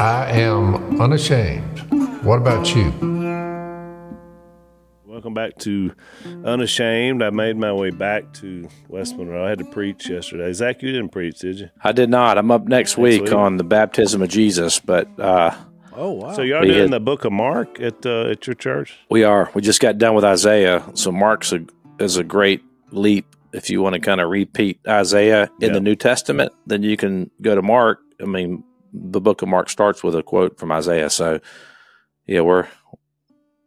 I am unashamed. What about you? Welcome back to Unashamed. I made my way back to West Monroe. I had to preach yesterday. Zach, you didn't preach, did you? I did not. I'm up next week week. on the baptism of Jesus, but uh, Oh wow! So y'all We doing had- the book of Mark at uh, at your church? we are. We just got done with Isaiah, so Mark's a, is a great leap. If you want to kind of repeat Isaiah in Yeah. the New Testament, then you can go to Mark. I mean, the book of Mark starts with a quote from Isaiah. So, yeah, we're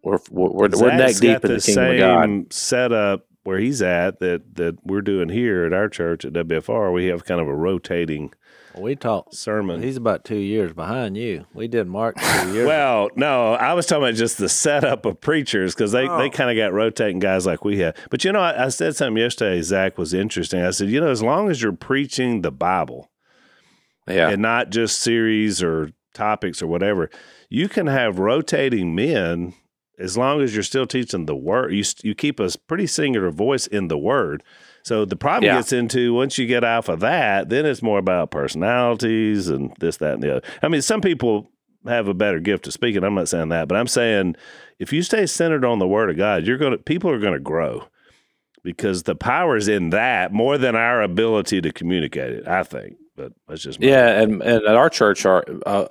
we're we're, we're, we're neck deep got in the kingdom of God. same setup where he's at that that we're doing here at our church at WFR. We have kind of a rotating we talked. sermon. He's about two years behind you. We did Mark two years. Well, no, I was talking about just the setup of preachers because they, Oh. they kind of got rotating guys like we have. But you know, I, I said something yesterday, Zach, was interesting. I said, you know, as long as you're preaching the Bible Yeah, and not just series or topics or whatever, you can have rotating men as long as you're still teaching the word. You, you keep a pretty singular voice in the word. So the problem Yeah. gets into once you get off of that, then it's more about personalities and this, that, and the other. I mean, some people have a better gift of speaking. I'm not saying that, but I'm saying if you stay centered on the Word of God, you're gonna people are gonna grow because the power is in that more than our ability to communicate it. I think, but that's just Yeah, and, and at our church, our uh,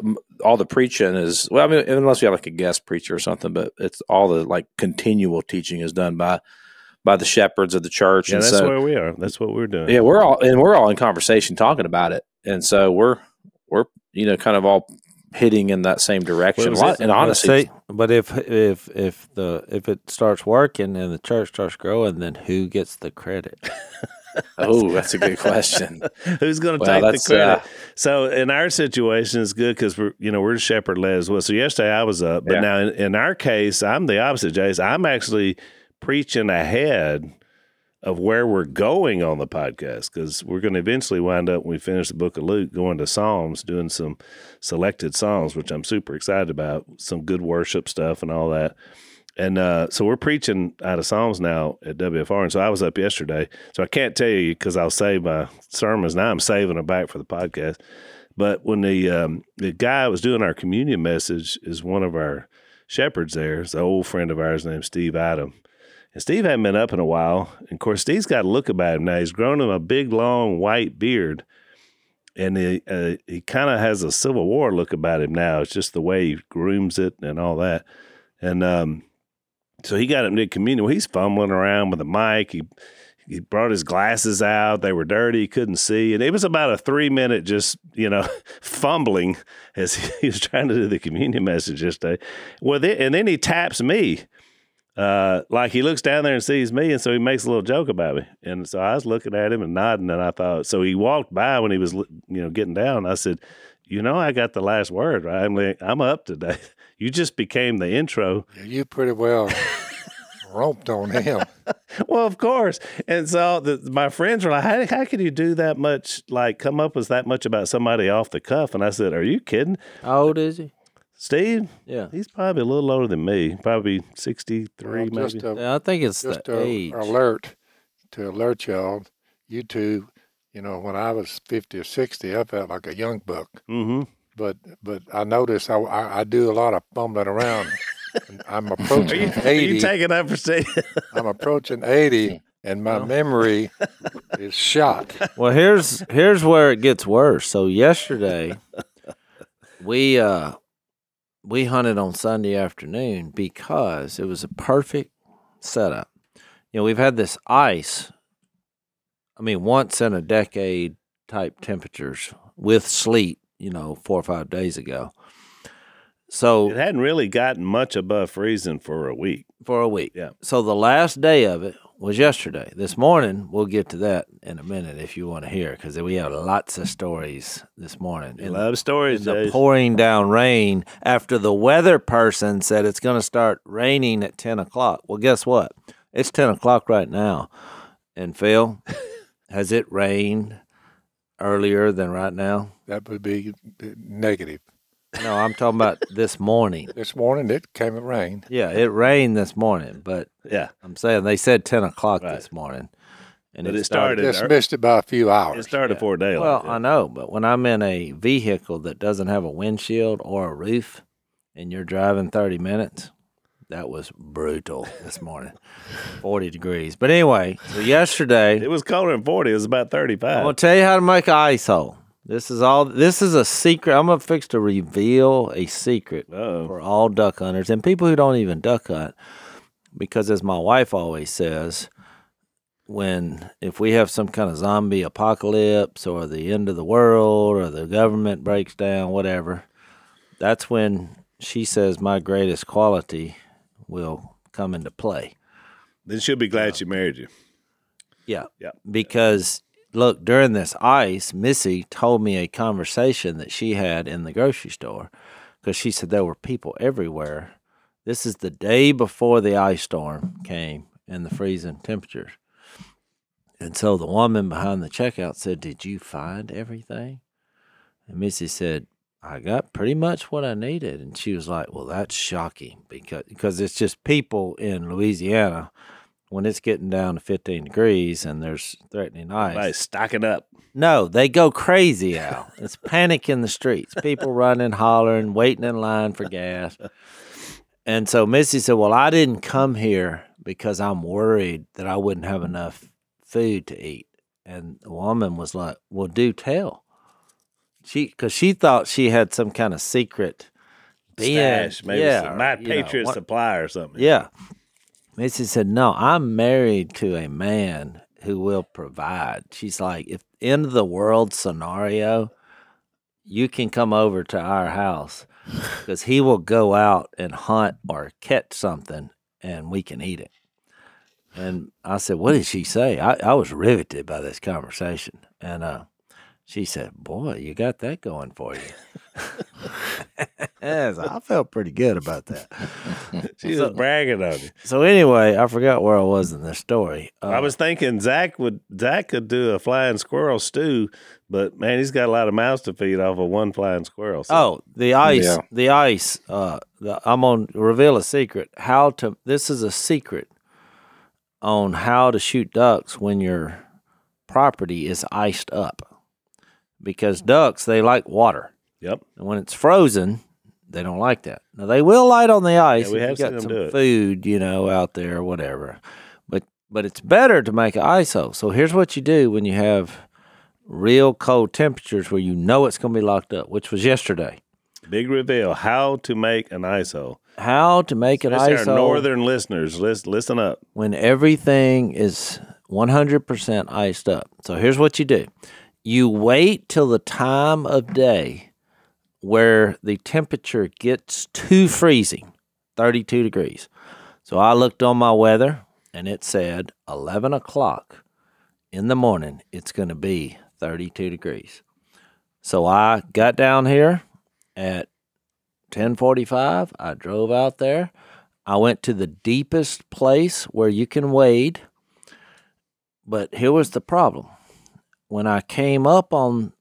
all the preaching is well. I mean, unless we have like a guest preacher or something, but it's all the like continual teaching is done by by the shepherds of the church. Yeah, and that's so, where we are. That's what we're doing. yeah, we're all and we're all in conversation talking about it, and so we're we're you know kind of all hitting in that same direction. was A lot- it? and honestly, but if if if the if it starts working and the church starts growing, then who gets the credit? oh, that's a good question. Who's going to Well, take the that's, credit? uh, so in our situation, it's good because we're you know we're shepherd led as well. So yesterday I was up, but Yeah. now in, in our case, I'm the opposite. Jase, I'm actually preaching ahead of where we're going on the podcast because we're going to eventually wind up when we finish the book of Luke, going to Psalms, doing some selected songs, which I'm super excited about. Some good worship stuff and all that. And uh, so we're preaching out of Psalms now at WFR. And so I was up yesterday. So I can't tell you because I'll save my sermons. Now I'm saving them back for the podcast. But when the um, the guy was doing our communion message is one of our shepherds there. It's an old friend of ours named Steve Adam. And Steve hadn't been up in a while. And of course, Steve's got a look about him now. He's grown him a big, long white beard. And he, uh, he kind of has a Civil War look about him now. It's just the way he grooms it and all that. And um, so he got him to communion. Well, he's fumbling around with a mic. He he brought his glasses out. They were dirty. He couldn't see. And it was about a three minute just, you know, fumbling as he was trying to do the communion message yesterday. Well, then, and then he taps me. Uh, like he looks down there and sees me, and so he makes a little joke about me. And so I was looking at him and nodding, and I thought, so he walked by when he was, you know, getting down. I said, you know, I got the last word, right? I'm, like, I'm up today. You just became the intro. You pretty well roped on him. Well, of course. And so the, my friends were like, how, how could you do that much, like come up with that much about somebody off the cuff? And I said, Are you kidding? How old is he? Steve, Yeah, he's probably a little older than me, probably 63, Well, maybe. a, yeah I think it's just the a age. alert to alert y'all. You two, you know, when I was fifty or sixty, I felt like a young buck. mm-hmm. But but I notice I I, I do a lot of fumbling around. I'm Are approaching you, are eighty. you taking up for Steve? I'm approaching eighty, and my memory is shot. Well, here's here's where it gets worse. So yesterday, we uh we hunted on Sunday afternoon because it was a perfect setup. You know, we've had this ice. I mean, once in a decade type temperatures with sleet. You know, four or five days ago. So it hadn't really gotten much above freezing for a week. for a week. Yeah. So the last day of it was yesterday. This morning, we'll get to that in a minute if you want to hear, because we have lots of stories this morning. And love stories, the pouring down rain after the weather person said it's going to start raining at 10 o'clock. Well, guess what? It's 10 o'clock right now. And Phil, has it rained earlier than right now? That would be negative. No, I'm talking about this morning. This morning it came and rained. Yeah, it rained this morning, but yeah. I'm saying they said 10 o'clock Right. this morning. And But it started- Just missed it by a few hours. It started before daylight. Well, yeah. I know, but when I'm in a vehicle that doesn't have a windshield or a roof, and you're driving 30 minutes, that was brutal this morning. 40 degrees. But anyway, so yesterday, it was colder than 40. It was about 35. I'm gonna tell you how to make an ice hole. This is all. This is a secret. I'm gonna fix to reveal a secret Uh-oh. for all duck hunters and people who don't even duck hunt, because as my wife always says, when if we have some kind of zombie apocalypse or the end of the world or the government breaks down, whatever, that's when she says my greatest quality will come into play. Then she'll be glad she married you. Yeah. Yeah. Because look, during this ice, Missy told me a conversation that she had in the grocery store because she said there were people everywhere. This is the day before the ice storm came and the freezing temperatures. And so the woman behind the checkout said, Did you find everything? And Missy said, I got pretty much what I needed. And she was like, Well, that's shocking because because it's just people in Louisiana when it's getting down to 15 degrees and there's threatening ice. Right, stocking up. No, they go crazy out. It's panic in the streets. People running, hollering, waiting in line for gas. And so Missy said, Well, I didn't come here because I'm worried that I wouldn't have enough food to eat. And the woman was like, Well, do tell. She, because she thought she had some kind of secret bin. Stash, maybe yeah, some My you know, Patriot Supply or something. yeah. Missy said, No, I'm married to a man who will provide. She's like, if end of the world scenario, you can come over to our house because he will go out and hunt or catch something and we can eat it. And I said, What did she say? I, I was riveted by this conversation. And uh, she said, Boy, you got that going for you. Yes, I felt pretty good about that. She So- was bragging on you. So anyway, I forgot where I was in this story. Uh, I was thinking Zach would Zach could do a flying squirrel stew, but man, he's got a lot of mouths to feed off of one flying squirrel. So oh the ice, Yeah. the ice. Uh, the, I'm on reveal a secret. How to? This is a secret on how to shoot ducks when your property is iced up, because ducks they like water, yep. and when it's frozen, they don't like that. Now they will light on the ice we if have got some food, you know, out there or whatever. But but it's better to make an ice hole. So here's what you do when you have real cold temperatures where you know it's going to be locked up, which was yesterday. Big reveal: how to make an ice hole. How to make an Especially ice hole our northern listeners, listen, listen up. when everything is 100% iced up. So here's what you do you wait till the time of day where the temperature gets too freezing 32 degrees. So I looked on my weather and it said 11 o'clock in the morning, it's going to be 32 degrees. So I got down here at 1045. I drove out there. I went to the deepest place where you can wade. But here was the problem. When I came up on,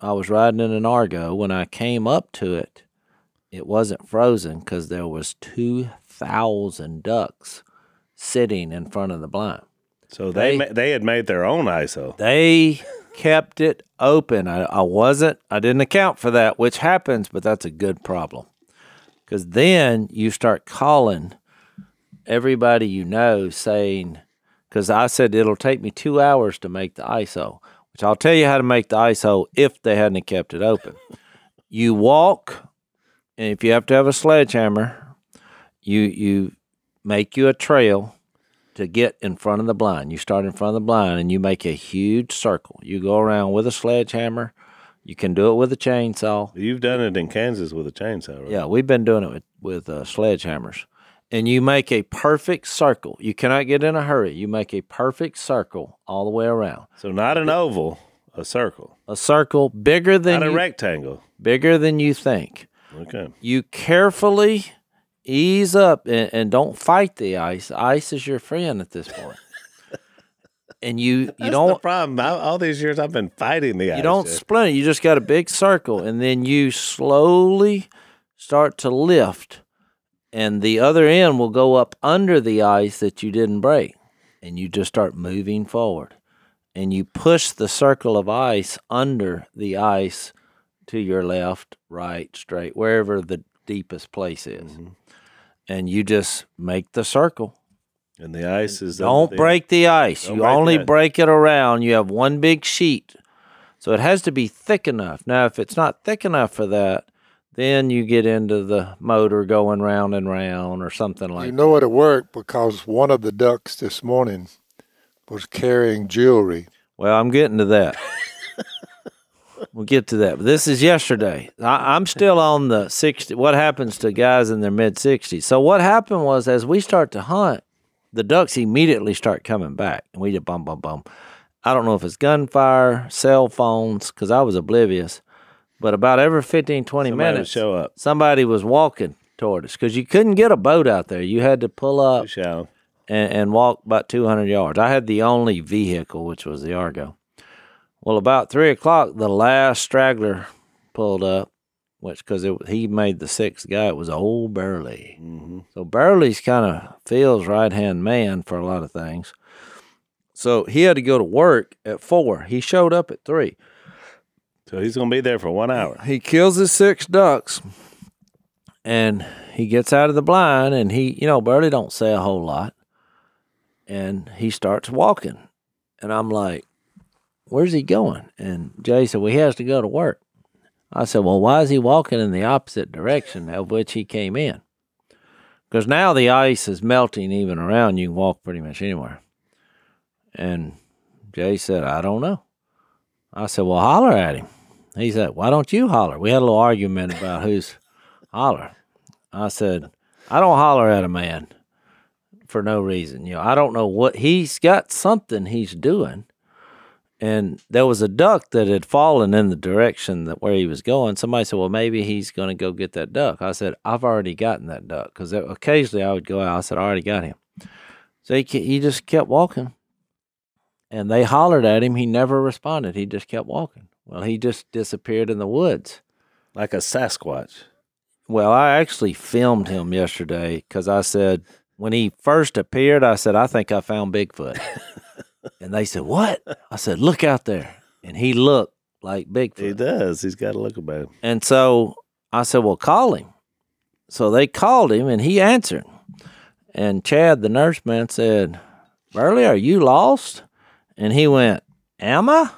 I was riding in an Argo. When I came up to it, it wasn't frozen because there was 2,000 ducks sitting in front of the blind. So they They- they had made their own ice hole. They kept it open. I, I wasn't, I didn't account for that, which happens, but that's a good problem. Because then you start calling everybody you know saying, because I said it'll take me two hours to make the ice hole, which I'll tell you how to make the ice hole if they hadn't kept it open. you walk, and if you have to have a sledgehammer, you you make you a trail to get in front of the blind. You start in front of the blind and you make a huge circle. You go around with a sledgehammer. You can do it with a chainsaw. You've done it in Kansas with a chainsaw, right? Yeah, we've been doing it with, with uh, sledgehammers. And you make a perfect circle. You cannot get in a hurry. You make a perfect circle all the way around. So not an oval, a circle, A circle bigger than not a you, rectangle. bigger than you think. Okay. You carefully ease up and, and don't fight the ice. Ice is your friend at this point. and you you That's don't the problem. I, all these years I've been fighting the ice. You don't splinter. You just got a big circle, and then you slowly start to lift, and the other end will go up under the ice that you didn't break, and you just start moving forward. and you push the circle of ice under the ice to your left, right, straight, wherever the deepest place is. Mm-hmm. And you just make the circle. And the ice is Don't the- break the ice. You only ice. break it around. You have one big sheet. So it has to be thick enough. Now, if it's not thick enough for that, then you get into the motor going round and round or something like that. you know it'll work because one of the ducks this morning was carrying jewelry. Well, I'm getting to that. we'll get to that. But this is yesterday. I, I'm still on the 60. What happens to guys in their mid 60s? So, what happened was as we start to hunt, the ducks immediately start coming back. And we just bum, bum, bum. I don't know if it's gunfire, cell phones, because I was oblivious. But about every 15, 20 Somebody minutes, show up. somebody was walking toward us because you couldn't get a boat out there. You had to pull up and, and walked about 200 yards. I had the only vehicle, which was the Argo. Well, about three o'clock, the last straggler pulled up, which because he made the sixth guy, it was old Burly. Mm-hmm. So Burly's kind of Phil's right hand man for a lot of things. So he had to go to work at four. He showed up at three. So he's going to be there for one hour. He kills his six ducks, and he gets out of the blind, and he, you know, Burly don't say a whole lot, and he starts walking, and I'm like, "Where's he going?" And Jay said, "Well, he has to go to work." I said, "Well, why is he walking in the opposite direction of which he came in?" Because now the ice is melting even around. You can walk pretty much anywhere. And Jay said, "I don't know." I said, "Well, holler at him." He said, Why don't you holler? We had a little argument about who's holler. I said, I don't holler at a man for no reason. You know, I don't know what he's got something he's doing. And there was a duck that had fallen in the direction that where he was going. Somebody said, Well, maybe he's going to go get that duck. I said, I've already gotten that duck because occasionally I would go out. I said, I already got him. So he, he just kept walking. And they hollered at him. He never responded. He just kept walking. Well, he just disappeared in the woods. Like a Sasquatch. Well, I actually filmed him yesterday because I said, when he first appeared, I said, I think I found Bigfoot. and they said, What? I said, Look out there. And he looked like Bigfoot. He does. He's got a look about him. And so I said, Well, call him. So they called him and he answered. And Chad, the nurse man, said, Burly, are you lost? And he went, Am I?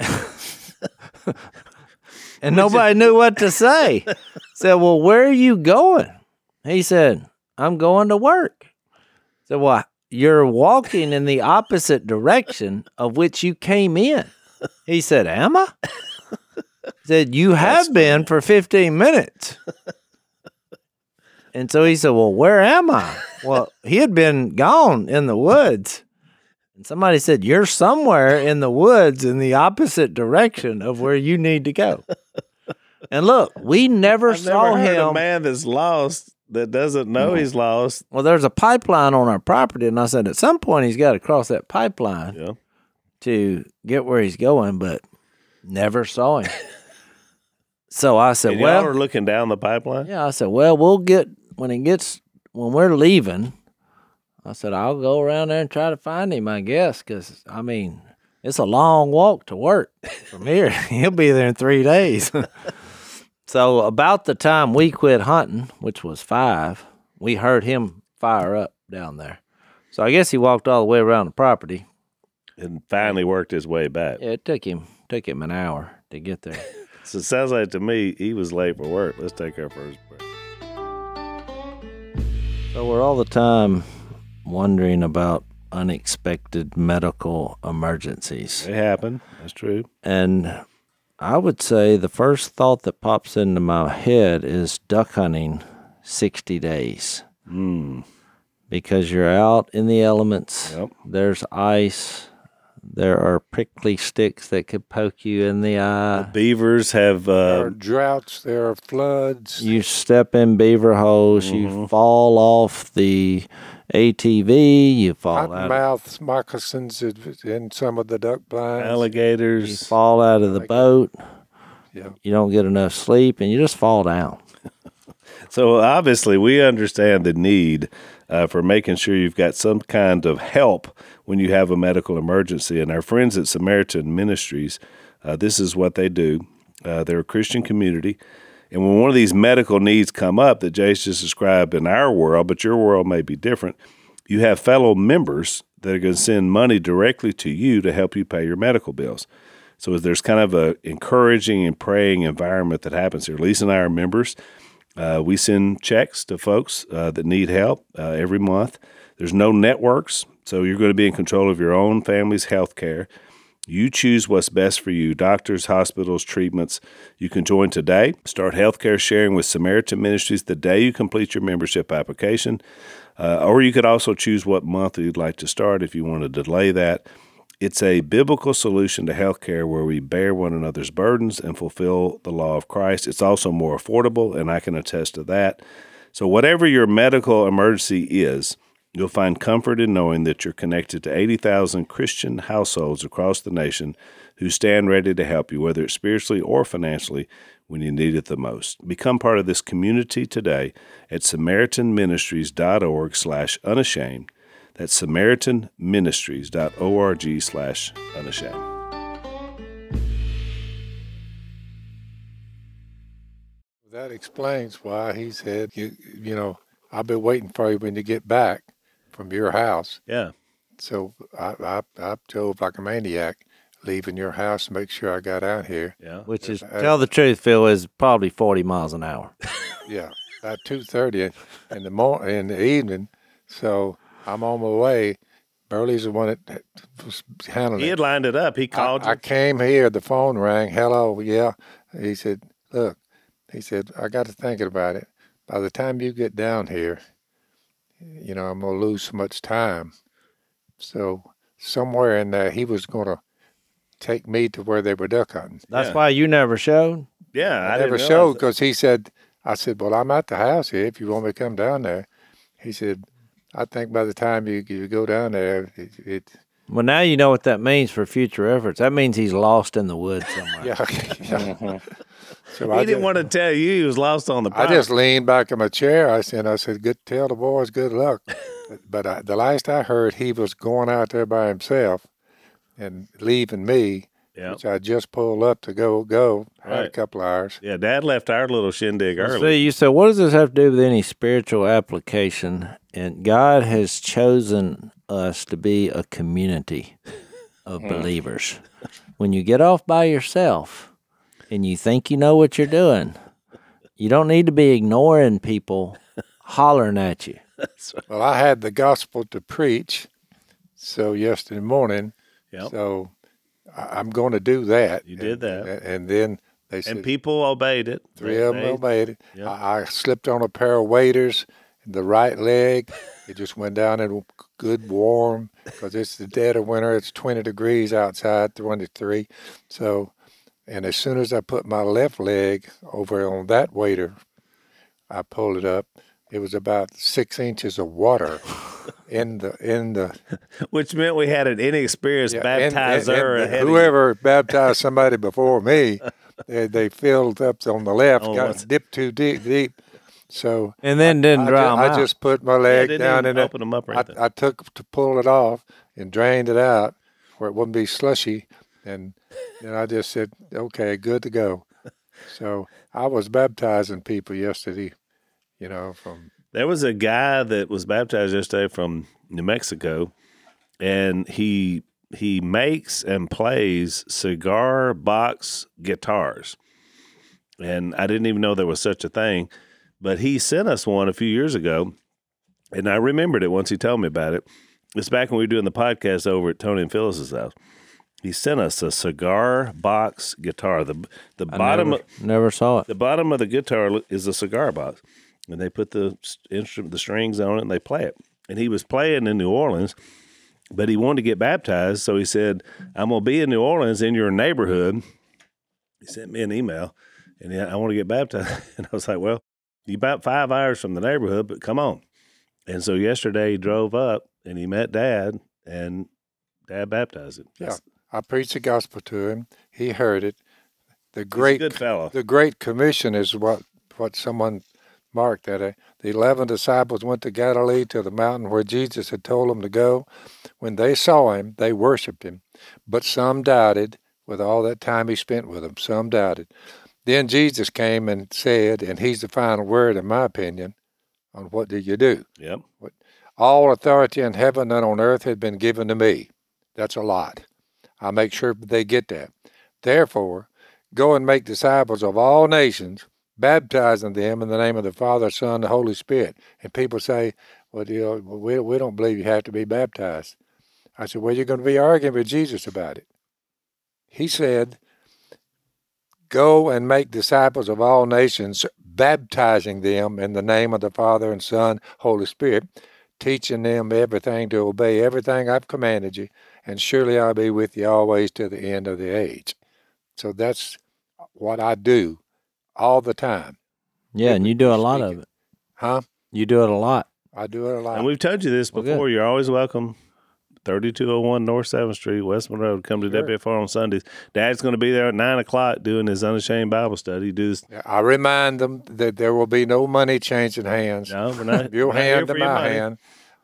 and nobody knew what to say. said, Well, where are you going? He said, I'm going to work. said, Well, you're walking in the opposite direction of which you came in. He said, Am I? said, You have been for 15 minutes. And so he said, Well, where am I? Well, he had been gone in the woods. And somebody said, You're somewhere in the woods in the opposite direction of where you need to go. And look, we never I've saw never heard a him. man that's lost that doesn't know mm-hmm. he's lost. Well, there's a pipeline on our property. And I said, At some point, he's got to cross that pipeline Yeah. to get where he's going, but never saw him. so I said, And Well, are looking down the pipeline. Yeah, I said, well, we'll get when it gets when we're leaving. I said I'll go around there and try to find him. I guess because I mean it's a long walk to work from here. He'll be there in three days. so about the time we quit hunting, which was five, we heard him fire up down there. So I guess he walked all the way around the property. And finally worked his way back. Yeah, it took him took him an hour to get there. So it sounds like to me he was late for work. Let's take our first break. So we're all the time wondering about unexpected medical emergencies. It happened. That's true. And I would say the first thought that pops into my head is duck hunting 60 days Mm. because you're out in the elements. Yep. There's ice. There are prickly sticks that could poke you in the eye. Beavers have There are uh, droughts, there are floods. You step in beaver holes, you fall off the ATV, you fall out. Of, moccasins in some of the duck blinds. Alligators. you alligators. fall out of the boat. Yeah. You don't get enough sleep, and you just fall down. So obviously we understand the need uh, for making sure you've got some kind of help when you have a medical emergency. And our friends at Samaritan Ministries, uh, this is what they do. Uh, they're a Christian community. And when one of these medical needs come up that Jay's just described in our world, but your world may be different, you have fellow members that are going to send money directly to you to help you pay your medical bills. So there's kind of a encouraging and praying environment that happens here. Lisa and I are members. Uh, we send checks to folks uh, that need help uh, every month. There's no networks, so you're going to be in control of your own family's health care. You choose what's best for you doctors, hospitals, treatments. You can join today. Start healthcare sharing with Samaritan Ministries the day you complete your membership application. Uh, or you could also choose what month you'd like to start if you want to delay that. It's a biblical solution to healthcare where we bear one another's burdens and fulfill the law of Christ. It's also more affordable, and I can attest to that. So, whatever your medical emergency is, you'll find comfort in knowing that you're connected to 80,000 Christian households across the nation who stand ready to help you, whether it's spiritually or financially, when you need it the most. Become part of this community today at samaritanministries.org slash unashamed. That's samaritanministries.org slash unashamed. That explains why he said, you, you know, I've been waiting for you when you get back from your house. Yeah. So I, I, I drove like a maniac, leaving your house to make sure I got out here. Yeah. Which is, Uh, tell the truth, Phil, is probably 40 miles an hour. Yeah, about two thirty in the mor- in the evening. So I'm on my way. Burly's the one that- that was handling it. He it. had lined it up. He called I, I came here. The phone rang. Hello, yeah. He said, "Look," he said, "I got to thinking about it. By the time you get down here, you know, I'm gonna lose so much time. So somewhere in there, he was gonna take me to where they were duck hunting. That's Yeah. why you never showed. yeah. I, I, never showed because he said, I said, well, I'm at the house here. If you want me to come down there, he said, I think by the time you you go down there, it, it Well, now you know what that means for future efforts. That means he's lost in the woods somewhere. yeah. yeah. So He I didn't just, want to tell you he was lost on the I just leaned back in my chair. I said, I said, good, tell the boys good luck. but but I, the last I heard, he was going out there by himself and leaving me, Yeah. which I just pulled up to go go. Had a couple hours. Yeah. Dad left our little shindig early. See, you said, what does this have to do with any spiritual application? And God has chosen us to be a community of hmm. believers. When you get off by yourself and you think you know what you're doing, you don't need to be ignoring people hollering at you. Well, I had the gospel to preach. So yesterday morning, Yep. So I- I'm going to do that. You did that. And, and then they said and people obeyed it. three They- of them they- obeyed it. Yep. I, I slipped on a pair of waders, the right leg. it just went down in good warm because it's the dead of winter. It's 20 degrees outside, 23. So, and as soon as I put my left leg over on that waiter, I pulled it up. It was about six inches of water in the in the Which meant we had an inexperienced Yeah, and- and- and ahead of you. whoever baptized somebody before me, they, they filled up on the left, Oh, got dipped too deep, deep. So And then didn't I, dry ju- 'em I out. just put my leg didn't down and in it. them up or I. I took to pull it off and drained it out where it wouldn't be slushy, and then I just said, "Okay, good to go." So I was baptizing people yesterday, you know, from There was a guy that was baptized yesterday from New Mexico, and he he makes and plays cigar box guitars. And I didn't even know there was such a thing, but he sent us one a few years ago, and I remembered it once he told me about it. It's back when we were doing the podcast over at Tony and Phyllis's house. He sent us a cigar box guitar. The the I bottom never, never saw it. the bottom of the guitar is a cigar box, and they put the instrument, the strings on it, and they play it. And he was playing in New Orleans, but he wanted to get baptized, so he said, "I'm gonna be in New Orleans in your neighborhood." He sent me an email, and yeah, I want to get baptized. And I was like, "Well, you about five hours from the neighborhood, but come on." And so yesterday he drove up and he met Dad, and Dad baptized him. Yeah. I preached the gospel to him. He heard it. The great good fellow. the Great Commission is what what someone marked that uh, the eleven disciples went to Galilee to the mountain where Jesus had told them to go. When they saw him, they worshipped him, but some doubted. With all that time he spent with them, some doubted. Then Jesus came and said, and he's the final word, in my opinion, on what do you do. Yep. All authority in heaven and on earth had been given to me. That's a lot. I make sure they get that. Therefore, go and make disciples of all nations, baptizing them in the name of the Father, Son, and the Holy Spirit. And people say, well, you know, we, we don't believe you have to be baptized. I said, well, you're going to be arguing with Jesus about it. He said, go and make disciples of all nations, baptizing them in the name of the Father and Son, Holy Spirit, teaching them everything to obey everything I've commanded you, and surely I'll be with you always to the end of the age. So that's what I do all the time. Yeah, and you do a lot of it. Huh? You do it a lot. I do it a lot. And we've told you this Well, before. good. You're always welcome. 3201 North 7th Street, West Monroe. Come to Sure. WFR on Sundays. Dad's going to be there at 9 o'clock doing his Unashamed Bible study. Do this. I remind them that there will be no money changing hands. No, we're not. Your we're not hand to for your my money. hand.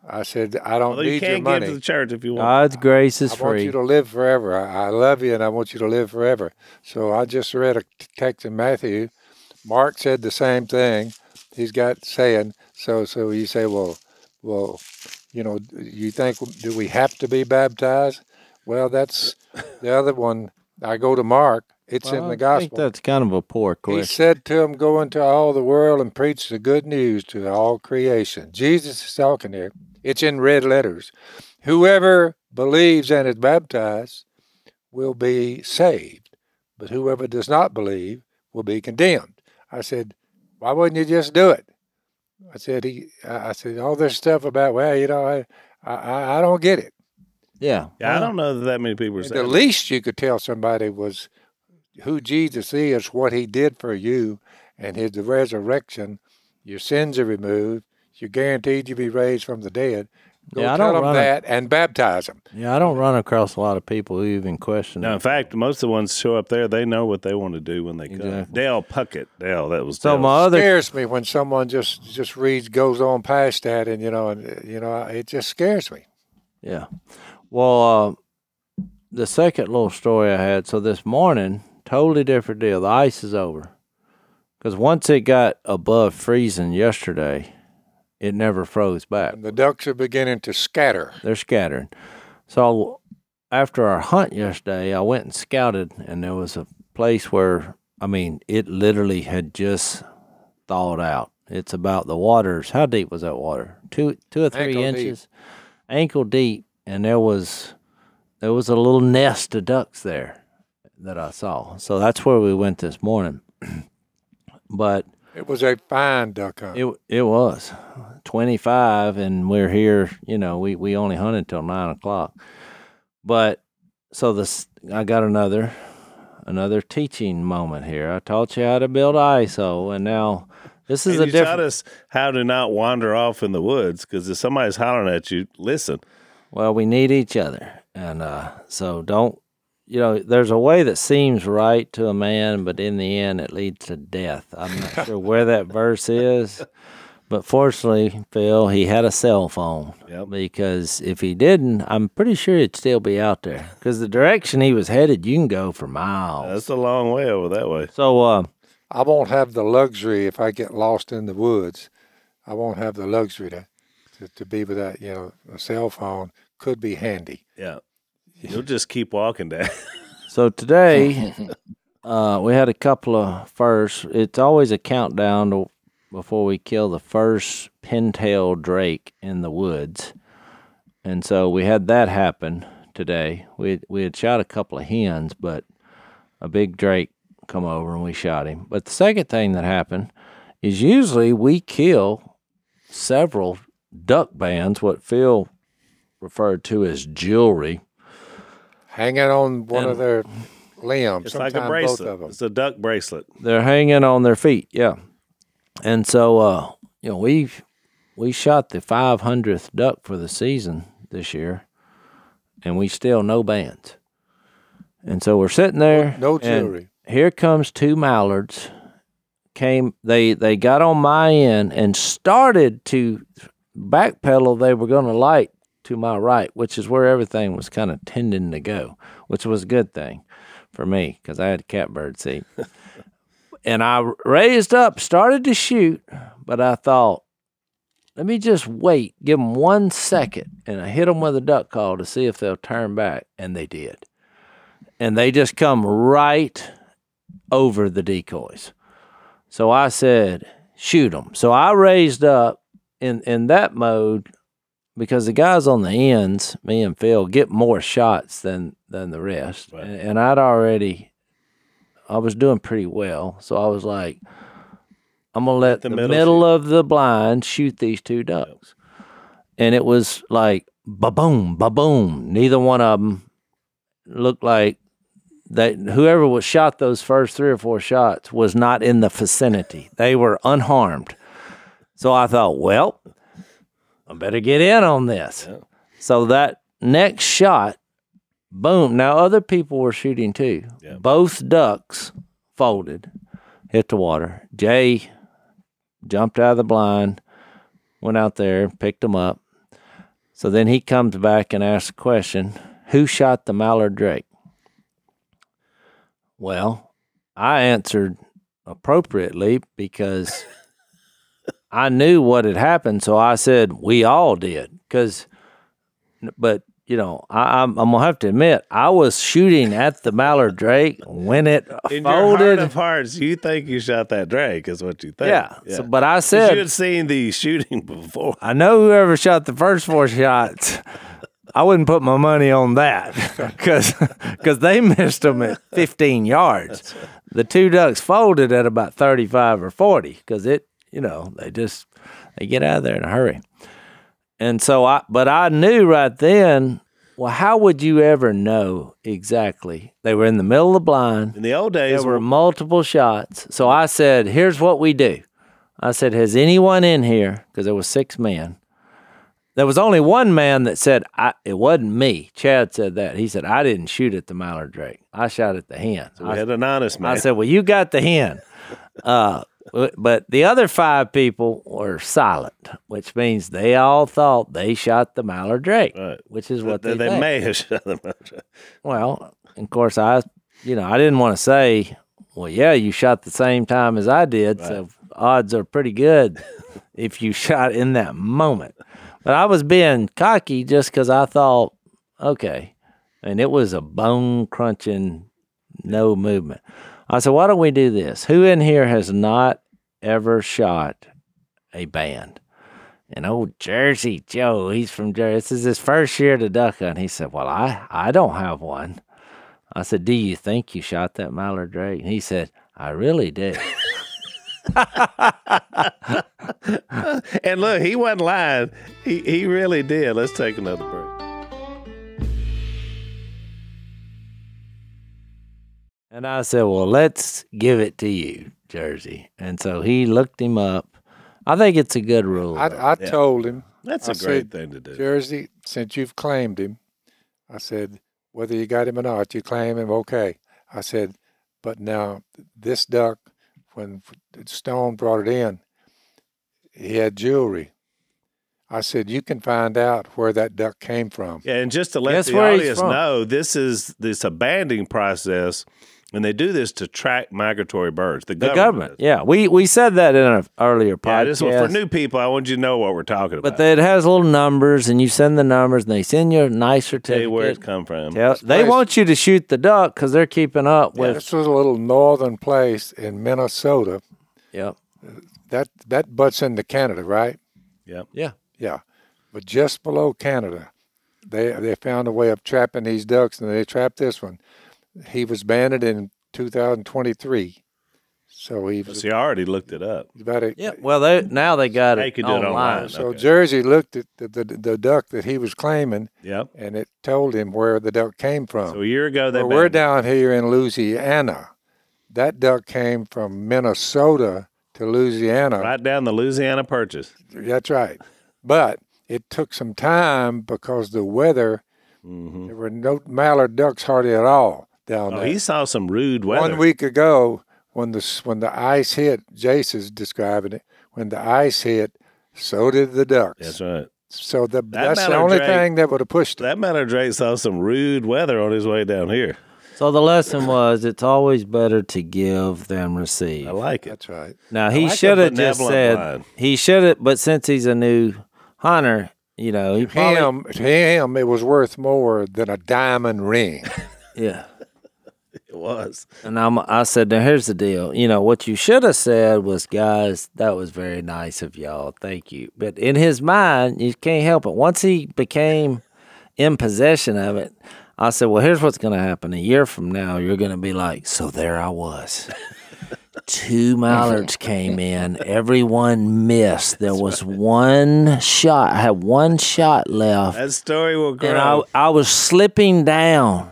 I said, I don't Although you need your can give money. to the church if you want. God's grace is I want free. you to live forever. I, I love you and I want you to live forever. So I just read a text in Matthew. Mark said the same thing. He's got saying, so so you say, well, well, you know, you think do we have to be baptized? Well, that's the other one. I go to Mark. It's in Well, the I think gospel. that's kind of a poor question. He said to him, Go into all the world and preach the good news to all creation. Jesus is talking here. It's in red letters. Whoever believes and is baptized will be saved, but whoever does not believe will be condemned. I said, Why wouldn't you just do it? I said, he, I I said, all this stuff about, well, you know, I, I, I don't get it. Yeah. Yeah, I don't know that that many people are The saying. least you could tell somebody was who Jesus is, what he did for you, and his resurrection. Your sins are removed. You're guaranteed you'll be raised from the dead. Go Yeah, I tell don't them run a- that and baptize them. Yeah, I don't run across a lot of people who even question No, in fact, most of the ones show up there, they know what they want to do when they come. Exactly. Dale Puckett. Dale, that was So Dale's- my other scares me when someone just just reads goes on past that, and you know, and uh, you know, it just scares me. Yeah. Well, uh, the second little story I had. So this morning, totally different deal. The ice is over. Because once it got above freezing yesterday, it never froze back. And the ducks are beginning to scatter. They're scattering. So after our hunt yesterday, I went and scouted, and there was a place where, I mean, it literally had just thawed out. It's about the waters. How deep was that water? Two, two or three Ankle deep. inches, ankle deep, and there was, there was a little nest of ducks there that I saw. So that's where we went this morning. but It was a fine duck hunt. it it was twenty five, and we're here. You know, we we only hunted till nine o'clock. But so this, I got another another teaching moment here. I taught you how to build ice hole, and now this is and a you taught us how to not wander off in the woods because if somebody's hollering at you, listen. Well, we need each other, and uh, so don't. You know, there's a way that seems right to a man, but in the end, it leads to death. I'm not sure where that verse is, but fortunately, Phil, he had a cell phone. Yep. because if he didn't, I'm pretty sure he'd still be out there. Because the direction he was headed, you can go for miles. That's a long way over that way. so, uh, I won't have the luxury if I get lost in the woods. I won't have the luxury to, to, to be without, you know, a cell phone could be handy. Yeah. You'll just keep walking down. so today, uh, we had a couple of firsts. It's always a countdown to, before we kill the first pintail drake in the woods, and so we had that happen today. We we had shot a couple of hens, but a big drake come over and we shot him. But the second thing that happened is usually we kill several duck bands, what Phil referred to as jewelry. Hanging on one of their limbs. It's like a sometime bracelet. Both of them. It's a duck bracelet. They're hanging on their feet, yeah. And so, uh, you know, we we shot the 500th duck for the season this year, and we still no bands. And so we're sitting there. No and jewelry. Here comes two mallards came they they got on my end and started to backpedal they were going to light to my right which is where everything was kind of tending to go which was a good thing for me because i had a catbird seat and i raised up started to shoot but i thought let me just wait give them one second and i hit them with a duck call to see if they'll turn back and they did and they just come right over the decoys. So I said, shoot them. So I raised up in, in that mode because the guys on the ends, me and Phil, get more shots than, than the rest. Right. And, and I'd already, I was doing pretty well. So I was like, I'm going to let the the, middle middle, of the blind shoot these two ducks. And it was like, ba boom, ba boom. Neither one of them looked like that whoever was shot those first three or four shots was not in the vicinity. They were unharmed. So I thought, well, I better get in on this. So that next shot, boom. Now other people were shooting too. Yeah. Both ducks folded, hit the water. Jay jumped out of the blind, went out there, picked them up. So then he comes back and asks a question: Who shot the mallard drake? Well, I answered appropriately because I knew what had happened. So I said, we all did. Because, but, you know, I, I'm, I'm going to have to admit, I was shooting at the mallard drake when it In your heart folded. of hearts, you think you shot that drake, is what you think. yeah. So, but I said, you had seen the shooting before. I know whoever shot the first four shots. I wouldn't put my money on that because they missed them at 15 yards. The two ducks folded at about 35 or 40 because it, you know, they just they get out of there in a hurry. And so I, but I knew right then. Well, how would you ever know exactly? They were in the middle of the blind. In the old days, There were multiple shots. So I said, here's what we do. I said, has anyone in here, because there was six men. There was only one man that said, I, it wasn't me. Chad said that. He said, I didn't shoot at the mallard drake. I shot at the hen. So we I, had an honest man. I said, well, you got the hen. Uh, but the other five people were silent, which means they all thought they shot the mallard drake, Right. which is what they, they, they may have shot them. Well, of course, I, you know, I didn't want to say, well, yeah, you shot the same time as I did, so odds are pretty good if you shot in that moment. But I was being cocky just because I thought, okay, and it was a bone crunching, no movement. I said, why don't we do this? Who in here has not ever shot a band? And old Jersey Joe, he's from Jersey. This is his first year to duck hunt. He said, Well, I, I don't have one. I said, Do you think you shot that mallard drake? And he said, I really do. and look, he wasn't lying. He he really did. Let's take another break. And I said, Well, let's give it to you, Jersey. And so he looked him up. I think it's a good rule. I, though. I told him, That's I a great said, thing to do. Jersey, since you've claimed him, I said, whether you got him or not, you claim him, okay. I said, but now this duck, when Stone brought it in, he had jewelry. I said, you can find out where that duck came from. Yeah, and just to let Guess the audience know, this is this a banding process, and they do this to track migratory birds. The the government. government. Yeah. We we said that in an earlier Yeah, podcast. this is for new people. I want you to know what we're talking about. But it has little numbers and you send the numbers and they send you a nice Tell you where it's certificate. come from. Tell- they place- want you to shoot the duck because they're keeping up with. This was a little northern place in Minnesota. Yep. That that butts into Canada, right? Yep. Yeah. Yeah, but just below Canada, they they found a way of trapping these ducks, and they trapped this one. He was banned in 2023, so he was So you already looked it up. about a, Yeah. Well, they now they got They it can do it online. online. So Okay. Jersey looked at the, the the duck that he was claiming, Yep. and it told him where the duck came from. So a year ago they Well, we're down here in Louisiana. That duck came from Minnesota to Louisiana. right down the Louisiana Purchase. That's right. But it took some time because the weather, hmm there were no mallard ducks hardly at all down Oh, there. he saw some rude weather. One week ago, when the when the ice hit, Jase is describing it. When the ice hit, so did the ducks. That's right. So the, that's the only Drake- thing that would have pushed it. That Mallard Drake saw some rude weather on his way down here. So the lesson was it's always better to give than receive. I like it. That's right. Now he like should have just said line. he should have, but since he's a new hunter, you know, he probably Him, to him, it was worth more than a diamond ring. yeah. Was. And I'm, I said, now here's the deal. You know, what you should have said was, guys, that was very nice of y'all. Thank you. But in his mind, you can't help it. Once he became in possession of it, I said, well, here's what's going to happen. A year from now, you're going to be like, so there I was. Two mallards came in. Everyone missed. There was one shot. I had one shot left That story will grow. and I, I was slipping down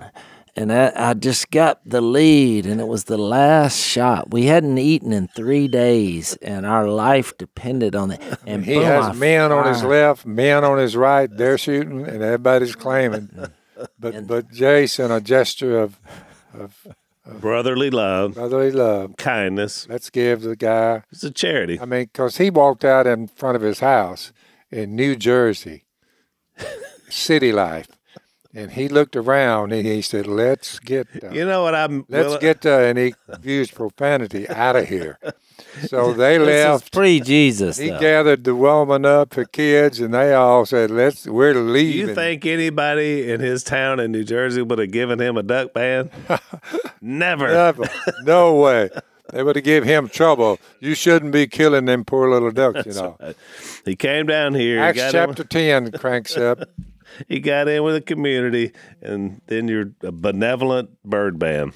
and I, I just got the lead and it was the last shot we hadn't eaten in three days and our life depended on it and He boom, has I men on his left, men on his right. They're shooting, and everybody's claiming. But but Jason, a gesture of, of Brotherly love, brotherly love. kindness. Let's give the guy. It's a charity. I mean, because he walked out in front of his house in New Jersey, city life, and he looked around and he said, "Let's get the, You know what I'm? let's well, uh, get the," and he used profanity out of here. So they this left. pre-jesus He though. gathered the woman up, her kids, and they all said, "Let's, we're Do leaving." you think anybody in his town in New Jersey would have given him a duck band? Never. Never. no way. They would have give him trouble. You shouldn't be killing them poor little ducks, you know. He came down here. Acts he, got chapter in, 10 cranks up. he got in with the community, and then you're a benevolent bird band.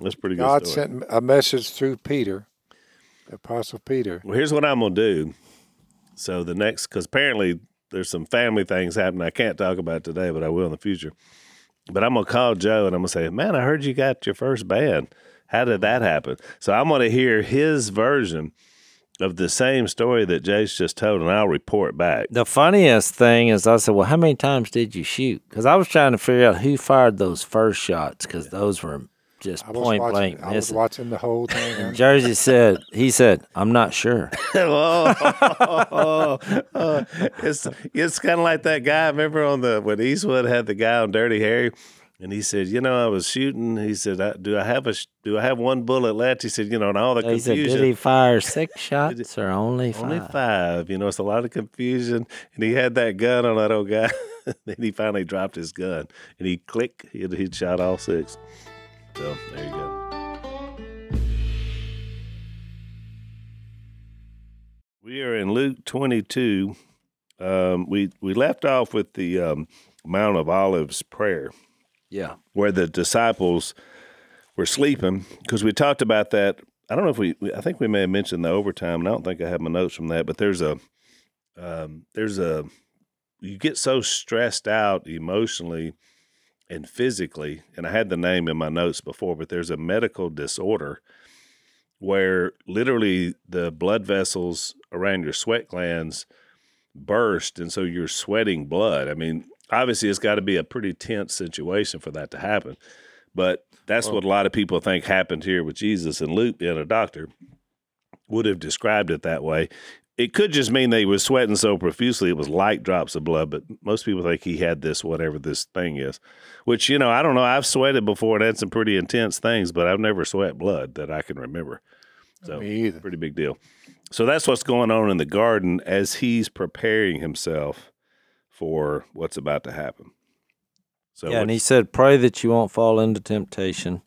That's pretty good. God sent a message through Peter, Apostle Peter. Well, here's what I'm gonna do. So the next, because apparently there's some family things happening. I can't talk about today, but I will in the future. But I'm gonna call Joe and I'm gonna say, "Man, I heard you got your first band. How did that happen?" So I'm gonna hear his version of the same story that Jase just told, and I'll report back. the funniest thing is i said well how many times did you shoot because i was trying to figure out who fired those first shots because those were just I point watching, blank I was watching the whole thing. And Jersey said, he said, I'm not sure. oh, oh, it's it's kind of like that guy. Remember on the when Eastwood had the guy on Dirty Harry, and he said, "You know, I was shooting." He said, I, "Do I have a do I have one bullet left?" He said, "You know, and all the He said, confusion." did he fire six shots or only five? Only five. You know, it's a lot of confusion. And he had that gun on that old guy. then he finally dropped his gun and he click, he'd, he'd shot all six. So there you go. We are in Luke 22. Um, we, we left off with the um, Mount of Olives prayer Yeah. where the disciples were sleeping because we talked about that. I don't know if we, I think we may have mentioned the overtime, and I don't think I have my notes from that. But there's a, um, there's a, you get so stressed out emotionally and physically, and I had the name in my notes before, but there's a medical disorder where literally the blood vessels around your sweat glands burst, and so you're sweating blood. I mean, obviously, it's got to be a pretty tense situation for that to happen. But that's what a lot of people think happened here with Jesus. And Luke, being a doctor, would have described it that way. It could just mean they was sweating so profusely it was light drops of blood, but most people think he had this whatever this thing is. Which, you know, I don't know. I've sweated before and had some pretty intense things, but I've never sweat blood that I can remember. Uh, so Me either. pretty big deal. So that's what's going on in the garden as he's preparing himself for what's about to happen. So yeah, and he said, pray that you won't fall into temptation.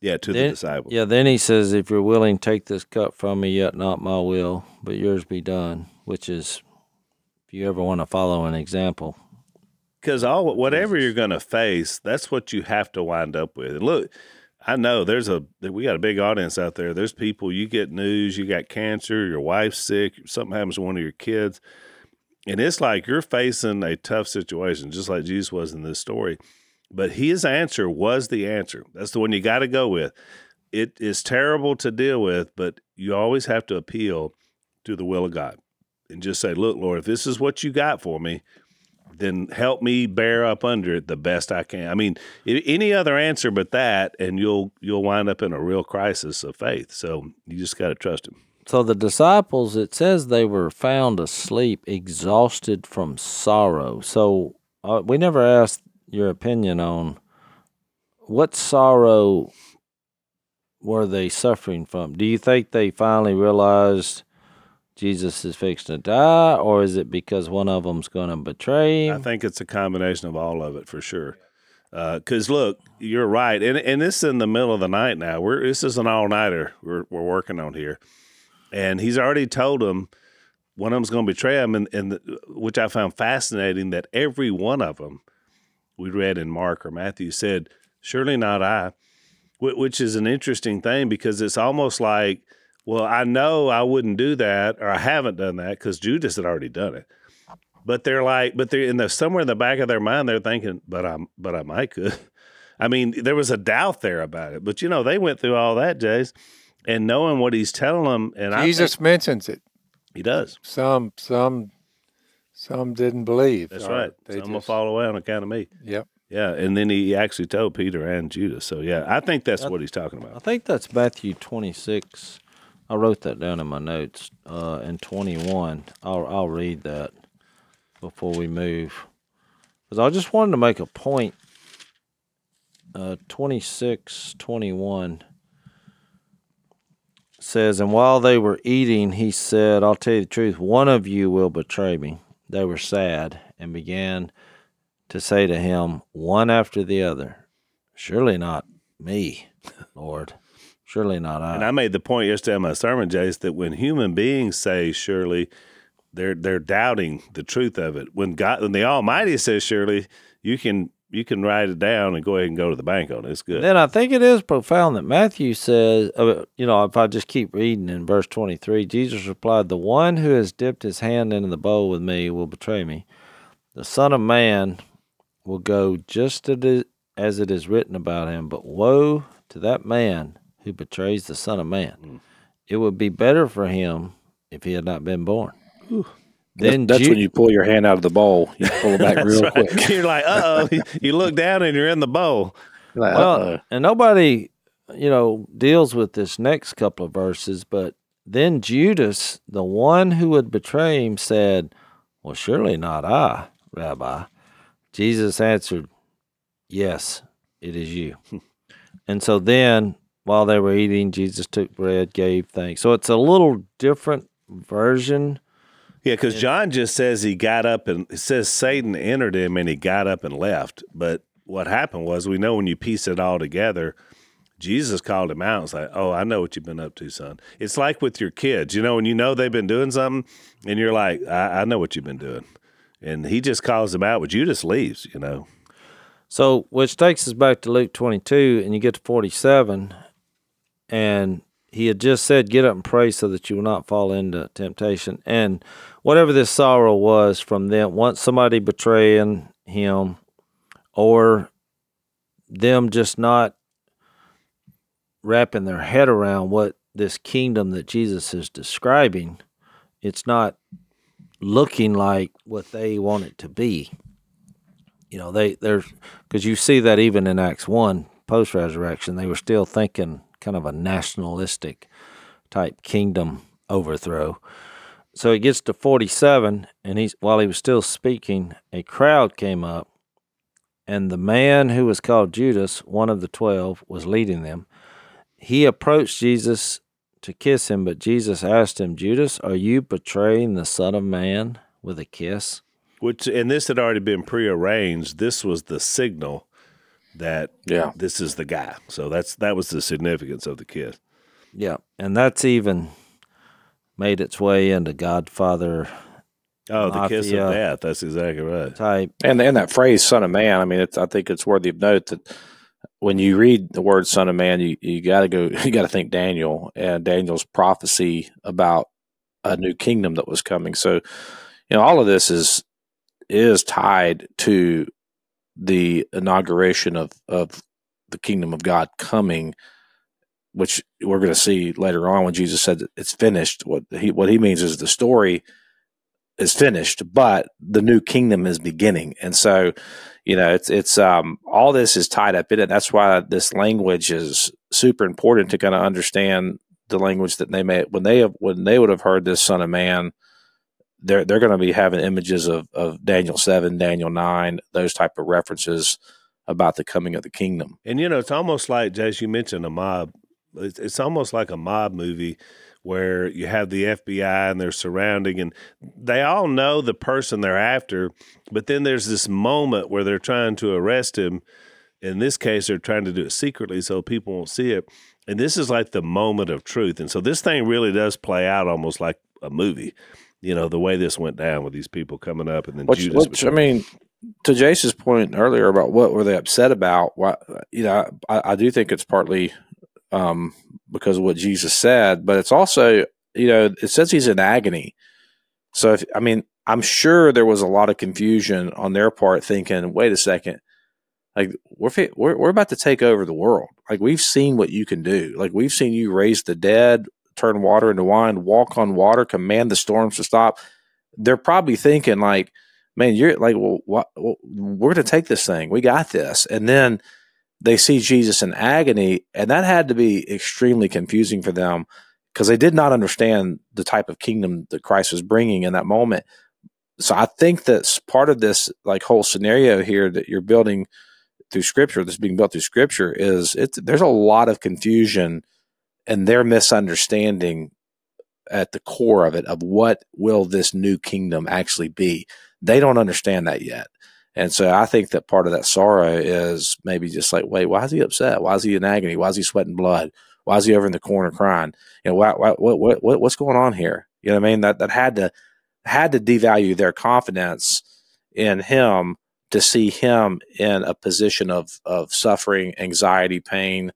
yeah, to the Then- disciples. Yeah, then he says, if you're willing, take this cup from me, yet not my will, but yours be done, which is, if you ever want to follow an example. because all whatever you're going to face, that's what you have to wind up with. And look, I know there's a we got a big audience out there. There's people you get news, you got cancer, your wife's sick, something happens to one of your kids, and it's like you're facing a tough situation, just like Jesus was in this story. But his answer was the answer. That's the one you got to go with. It is terrible to deal with, but you always have to appeal to the will of God and just say, "Look, Lord, if this is what you got for me." then help me bear up under it the best I can. I mean, any other answer but that, and you'll you'll wind up in a real crisis of faith. So you just got to trust him. So the disciples, it says they were found asleep, exhausted from sorrow. So uh, we never asked your opinion on what sorrow were they suffering from. Do you think they finally realized Jesus is fixing to die, or is it because one of them's going to betray him? I think it's a combination of all of it for sure. Because look, you're right, and and this is in the middle of the night now. We're this is an all nighter we're we're working on here, and he's already told them one of them's going to betray him, and and the, which I found fascinating that every one of them we read in Mark or Matthew said, "Surely not I," which is an interesting thing because it's almost like, well, I know I wouldn't do that, or I haven't done that because Judas had already done it. But they're like, but they're in the somewhere in the back of their mind, they're thinking, but I'm, but I might could. I mean, there was a doubt there about it, but you know, they went through all that, Jase, and knowing what he's telling them, and Jesus I mentions it. he does. Some, some, some didn't believe. That's or right. They Some will just, fall away on account of me. Yep. Yeah, and then he actually told Peter and Judas. So yeah, I think that's what he's talking about. I think that's Matthew 26. I wrote that down in my notes. Uh, and 21. I'll I'll read that before we move, because I just wanted to make a point. Uh, 26, 21 says, and while they were eating, he said, "I'll tell you the truth. One of you will betray me." They were sad and began to say to him, one after the other, "Surely not me, Lord." Surely not I. And I made the point yesterday in my sermon, Jase, that when human beings say surely, they're they're doubting the truth of it. When God, when the Almighty says surely, you can you can write it down and go ahead and go to the bank on it. It's good. Then I think it is profound that Matthew says, uh, you know, if I just keep reading in verse 23, Jesus replied, The one who has dipped his hand into the bowl with me will betray me. The Son of Man will go just as as it is written about him, but woe to that man who betrays the Son of Man. It would be better for him if he had not been born. Then that's Ju- when you pull your hand out of the bowl. You pull it back real right. quick. You're like, uh oh. you look down and you're in the bowl. Like, Well, uh-oh. and nobody, you know, deals with this next couple of verses, but then Judas, the one who would betray him, said, Well, surely not I, Rabbi. Jesus answered, Yes, it is you. and so then, while they were eating, Jesus took bread, gave thanks. So it's a little different version. Yeah, because John just says he got up and it says Satan entered him and he got up and left. But what happened was we know when you piece it all together, Jesus called him out. It's like, oh, I know what you've been up to, son. It's like with your kids, you know, when you know they've been doing something and you're like, I, I know what you've been doing. And he just calls them out, but Judas leaves, you know. So, which takes us back to Luke 22, and you get to 47, and he had just said, Get up and pray so that you will not fall into temptation. And whatever this sorrow was from them, once somebody betraying him, or them just not wrapping their head around what this kingdom that Jesus is describing, it's not looking like what they want it to be. You know they they're because you see that even in acts 1 post resurrection they were still thinking kind of a nationalistic type kingdom overthrow so he gets to 47 and he's while he was still speaking a crowd came up and the man who was called judas one of the 12 was leading them he approached jesus to kiss him but jesus asked him judas are you betraying the son of man with a kiss Which and this had already been prearranged. This was the signal that yeah. this is the guy. So that's that was the significance of the kiss. Yeah, and that's even made its way into Godfather Oh, the kiss of death. That's exactly right. type. And and that phrase "son of man," I mean, it's, I think it's worthy of note that when you read the word "son of man," you you got to go, you got to think Daniel and Daniel's prophecy about a new kingdom that was coming. So, you know, all of this is is tied to the inauguration of of the kingdom of God coming, which we're going to see later on when Jesus said it's finished. What he what he means is the story is finished, but the new kingdom is beginning. And so, you know, it's it's um all this is tied up in it. That's why this language is super important to kind of understand the language that they may when they have when they would have heard this son of man they're they're going to be having images of of Daniel 7, Daniel 9, those type of references about the coming of the kingdom. And you know, it's almost like as you mentioned a mob. It's, it's almost like a mob movie where you have the FBI and they're surrounding and they all know the person they're after, but then there's this moment where they're trying to arrest him. In this case, they're trying to do it secretly so people won't see it. And this is like the moment of truth. And so this thing really does play out almost like a movie. You know, the way this went down with these people coming up and then Which, Judas. which I mean, to Jase's point earlier about what were they upset about? Why, you know, I, I do think it's partly um, because of what Jesus said, but it's also, you know, it says he's in agony. So, if, I mean, I'm sure there was a lot of confusion on their part, thinking, "Wait a second, like we're we're we're about to take over the world. Like we've seen what you can do. Like we've seen you raise the dead, turn water into wine, walk on water, command the storms to stop." They're probably thinking, like, "Man, you're like, well, what, well we're going to take this thing. We got this." And then they see Jesus in agony, and that had to be extremely confusing for them because they did not understand the type of kingdom that Christ was bringing in that moment. So I think that's part of this like whole scenario here that you're building through scripture that's being built through scripture is it's there's a lot of confusion and their misunderstanding at the core of it of what will this new kingdom actually be. They don't understand that yet. And so I think that part of that sorrow is maybe just like, wait, why is he upset? Why is he in agony? Why is he sweating blood? Why is he over in the corner crying? You know, why, why, what, what, what, what's going on here? You know what I mean? That, that had to, had to devalue their confidence in him to see him in a position of, of suffering, anxiety, pain.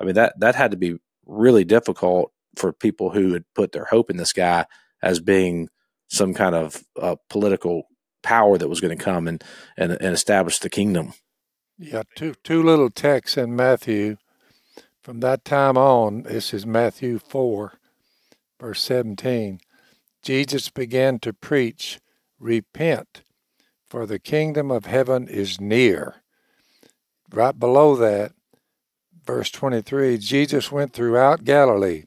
I mean, that, that had to be really difficult for people who had put their hope in this guy as being some kind of uh, political power that was going to come and, and, and establish the kingdom. Yeah, two two little texts in Matthew. From that time on, this is Matthew four, verse seventeen. Jesus began to preach, "Repent, for the kingdom of heaven is near." Right below that, verse twenty-three, Jesus went throughout Galilee.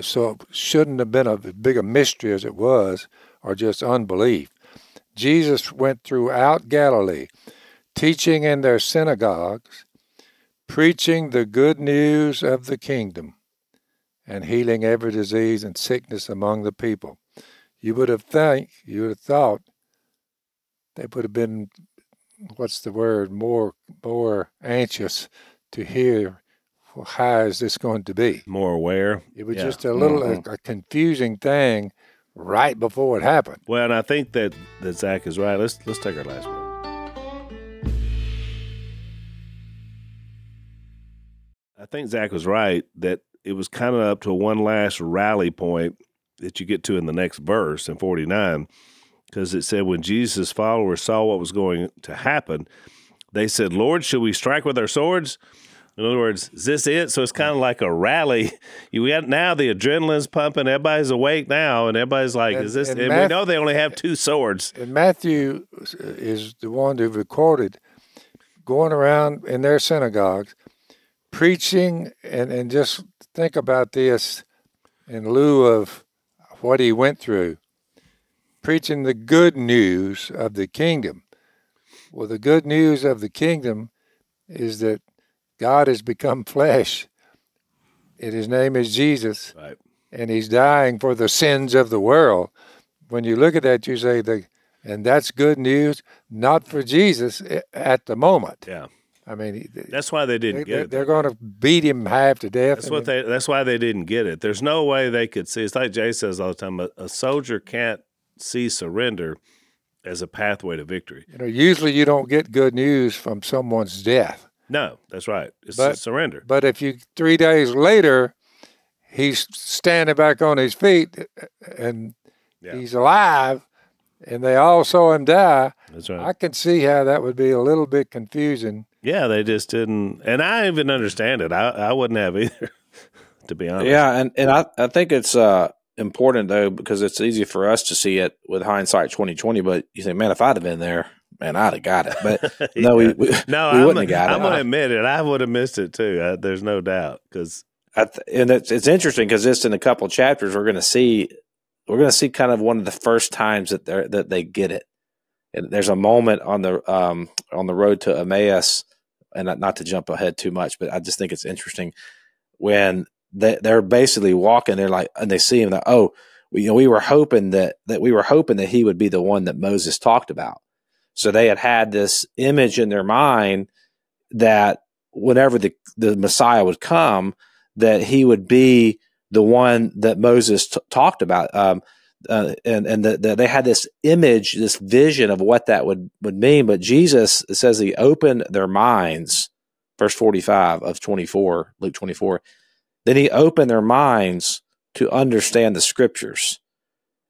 So it shouldn't have been a big a mystery as it was, or just unbelief. Jesus went throughout Galilee, teaching in their synagogues, preaching the good news of the kingdom, and healing every disease and sickness among the people. You would have think, you would have thought they would have been, what's the word, more more anxious to hear well, how is this going to be. more aware. It was Yeah. just a little Mhm. a, a confusing thing right before it happened. Well, and I think that, that Zach is right. Let's let's take our last break. I think Zach was right that it was kind of up to one last rally point that you get to in the next verse in 49 because it said when Jesus' followers saw what was going to happen, they said, "Lord, should we strike with our swords?" In other words, is this it? So it's kind of like a rally. You got now the adrenaline's pumping, everybody's awake now, and everybody's like, And- "Is this?" and And, we know they only have two swords. And Matthew is the one who recorded going around in their synagogues preaching and, and just think about this in lieu of what he went through preaching the good news of the kingdom well the good news of the kingdom is that god has become flesh and his name is jesus Right. and he's dying for the sins of the world when you look at that you say the and that's good news not for jesus at the moment Yeah, i mean that's why they didn't they, get it. they're going to beat him half to death That's I what mean, they. That's why they didn't get it. There's no way they could see. It's like Jase says all the time. A, a soldier can't see surrender as a pathway to victory. you know usually you don't get good news from someone's death No, that's right. It's But- surrender. but if you three days later he's standing back on his feet and Yeah. he's alive and they all saw him die That's right. i can see how that would be a little bit confusing yeah, they just didn't, and I even understand it. I I wouldn't have either, to be honest. Yeah, and, and I, I think it's uh, important though because it's easy for us to see it with hindsight twenty twenty. But you think, man, if I'd have been there, man, I'd have got it. But no, we, we no, we I'm, wouldn't have got it. I'm gonna admit it. I would have missed it too. Uh, there's no doubt because and it's, it's interesting because just in a couple chapters we're going to see we're going to see kind of one of the first times that they that they get it. And there's a moment on the um, on the road to Emmaus, and not, not to jump ahead too much, but I just think it's interesting when they, they're basically walking. They're like, and they see him. That oh, we, you know, we were hoping that that we were hoping that he would be the one that Moses talked about. So they had had this image in their mind that whenever the the Messiah would come, that he would be the one that Moses t- talked about. Um, uh, and and the, the, they had this image, this vision of what that would would mean. But Jesus says he opened their minds, verse forty five of twenty four, Luke twenty four. Then he opened their minds to understand the scriptures,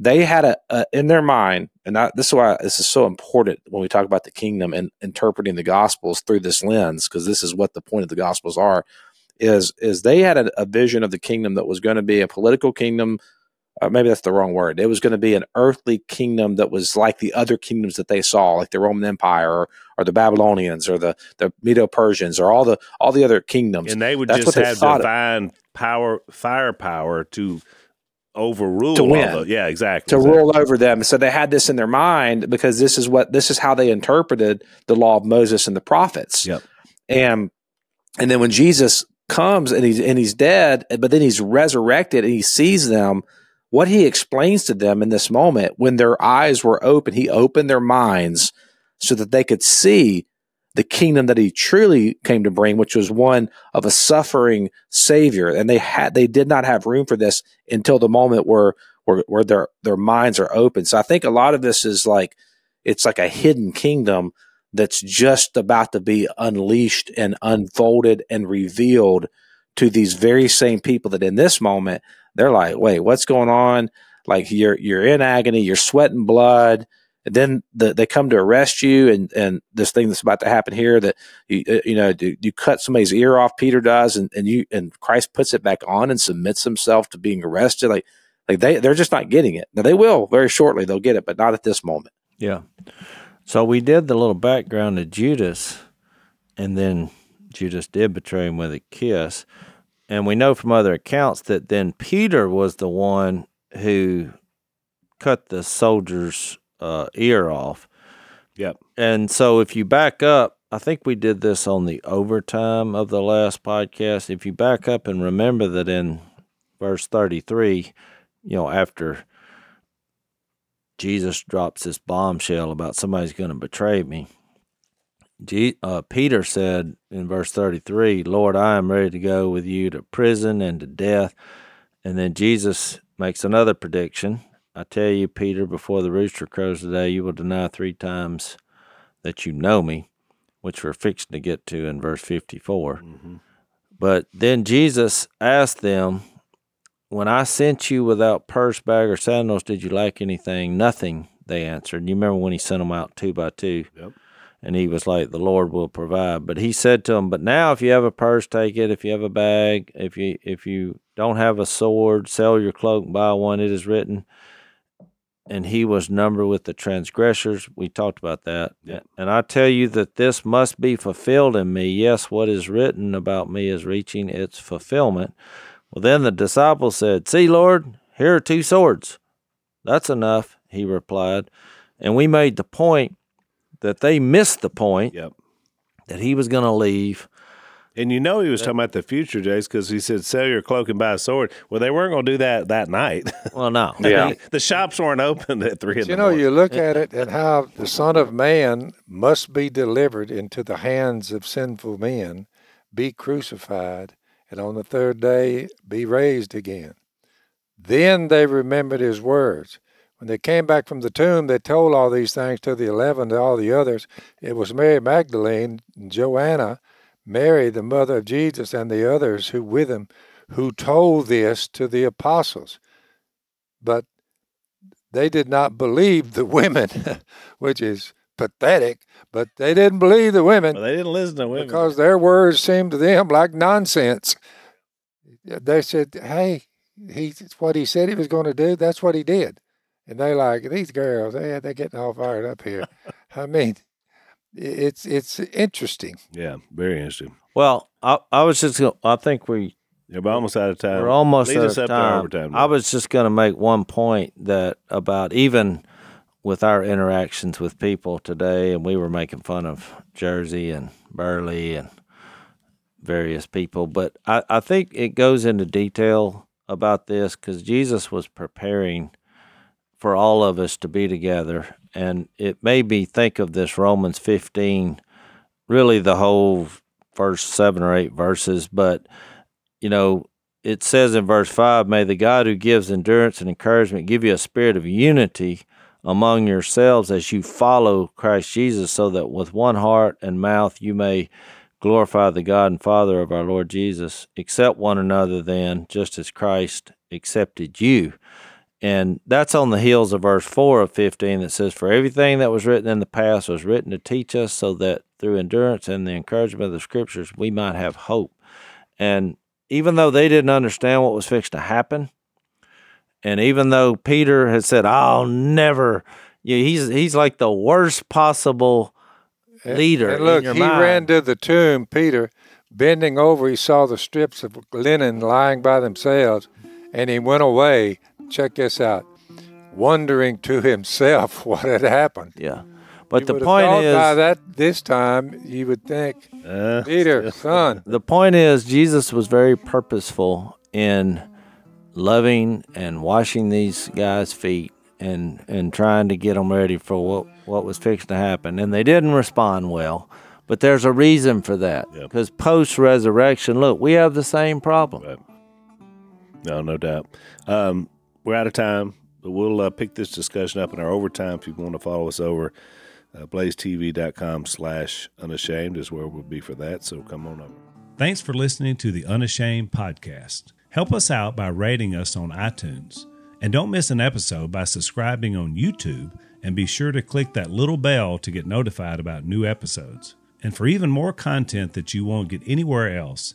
they had a, a in their mind, and I, this is why this is so important when we talk about the kingdom and interpreting the gospels through this lens, because this is what the point of the gospels are is is they had a, a vision of the kingdom that was going to be a political kingdom. Uh, maybe that's the wrong word. It was going to be an earthly kingdom that was like the other kingdoms that they saw, like the Roman Empire or, or the Babylonians or the the Medo Persians or all the all the other kingdoms. and they would That's just have divine power, firepower to overrule To win. yeah, exactly. to exactly. rule over them. So they had this in their mind because this is what this is how they interpreted the law of Moses and the prophets. Yep. And and then when Jesus comes and he's and he's dead, but then he's resurrected and he sees them, what he explains to them in this moment when their eyes were open, he opened their minds so that they could see the kingdom that he truly came to bring, which was one of a suffering savior. And they had they did not have room for this until the moment where where, where their their minds are open. So I think a lot of this is like it's like a hidden kingdom that's just about to be unleashed and unfolded and revealed to these very same people that in this moment they're like, wait, what's going on? Like you're you're in agony, you're sweating blood. And then the, they come to arrest you, and, and this thing that's about to happen here that you uh, you know you, you cut somebody's ear off. Peter does, and, and you and Christ puts it back on and submits himself to being arrested. Like like they they're just not getting it. Now they will very shortly. They'll get it, but not at this moment. Yeah. So we did the little background of Judas, and then Judas did betray him with a kiss. And we know from other accounts that then Peter was the one who cut the soldier's uh, ear off. Yep. And so if you back up, I think we did this on the overtime of the last podcast. If you back up and remember that in verse 33, you know, after Jesus drops this bombshell about somebody's going to betray me. Uh, Peter said in verse 33, Lord, I am ready to go with you to prison and to death. And then Jesus makes another prediction. I tell you, Peter, before the rooster crows today, you will deny three times that you know me, which we're fixing to get to in verse 54. Mm-hmm. But then Jesus asked them, when I sent you without purse, bag, or sandals, did you lack anything? Nothing, they answered. You remember when he sent them out two by two? Yep. And he was like, The Lord will provide. But he said to them, But now if you have a purse, take it. If you have a bag, if you if you don't have a sword, sell your cloak and buy one. It is written. And he was numbered with the transgressors. We talked about that. Yep. And I tell you that this must be fulfilled in me. Yes, what is written about me is reaching its fulfillment. Well, then the disciples said, See, Lord, here are two swords. That's enough, he replied. And we made the point that they missed the point Yep. that he was going to leave. And you know he was talking about the future, Jase, because he said, "Sell your cloak and buy a sword." Well, they weren't going to do that that night. Well, no. Yeah. the shops weren't open at three in You know, morning. you look at it and how the Son of Man must be delivered into the hands of sinful men, be crucified, and on the third day be raised again. Then they remembered his words, When they came back from the tomb, they told all these things to the eleven, to all the others. It was Mary Magdalene, and Joanna, Mary, the mother of Jesus, and the others who with him, who told this to the apostles. But they did not believe the women, which is pathetic, but they didn't believe the women Well, they didn't listen to women. because their words seemed to them like nonsense. They said, "Hey, he what he said he was going to do. That's what he did." And they like these girls. They they're getting all fired up here. I mean, it's it's interesting. yeah, very interesting. Well, I, I was just gonna, I think we Yeah, we're almost out of time. we're almost Lead out us of up to time. overtime. I was just going to make one point that about even with our interactions with people today, and we were making fun of Jersey and Burly and various people, but I, I think it goes into detail about this because Jesus was preparing for all of us to be together, and it made me think of this Romans fifteen, really the whole first seven or eight verses, but you know, it says in verse 5 May the God who gives endurance and encouragement give you a spirit of unity among yourselves as you follow Christ Jesus, so that with one heart and mouth you may glorify the God and Father of our Lord Jesus. Accept one another then, just as Christ accepted you. And that's on the heels of verse 4 of 15 that says, For everything that was written in the past was written to teach us, so that through endurance and the encouragement of the scriptures we might have hope. And even though they didn't understand what was fixed to happen, and even though Peter had said, "I'll never," he's he's like the worst possible And- leader. And look, in your he mind. ran to the tomb. Peter, bending over, he saw the strips of linen lying by themselves, and he went away. Check this out, wondering to himself what had happened. Yeah, but You the point thought by is, that this time you would think, Uh, Peter, son, the point is, Jesus was very purposeful in loving and washing these guys' feet and and trying to get them ready for what what was fixing to happen, and they didn't respond well. But there's a reason for that Yep. because post resurrection, look, we have the same problem. Right. No, no doubt. Um, we're out of time, but we'll uh, pick this discussion up in our overtime. If you want to follow us over, uh, blazetv.com slash unashamed is where we'll be for that. So come on over. Thanks for listening to the Unashamed podcast. Help us out by rating us on iTunes. And don't miss an episode by subscribing on YouTube and be sure to click that little bell to get notified about new episodes. And for even more content that you won't get anywhere else,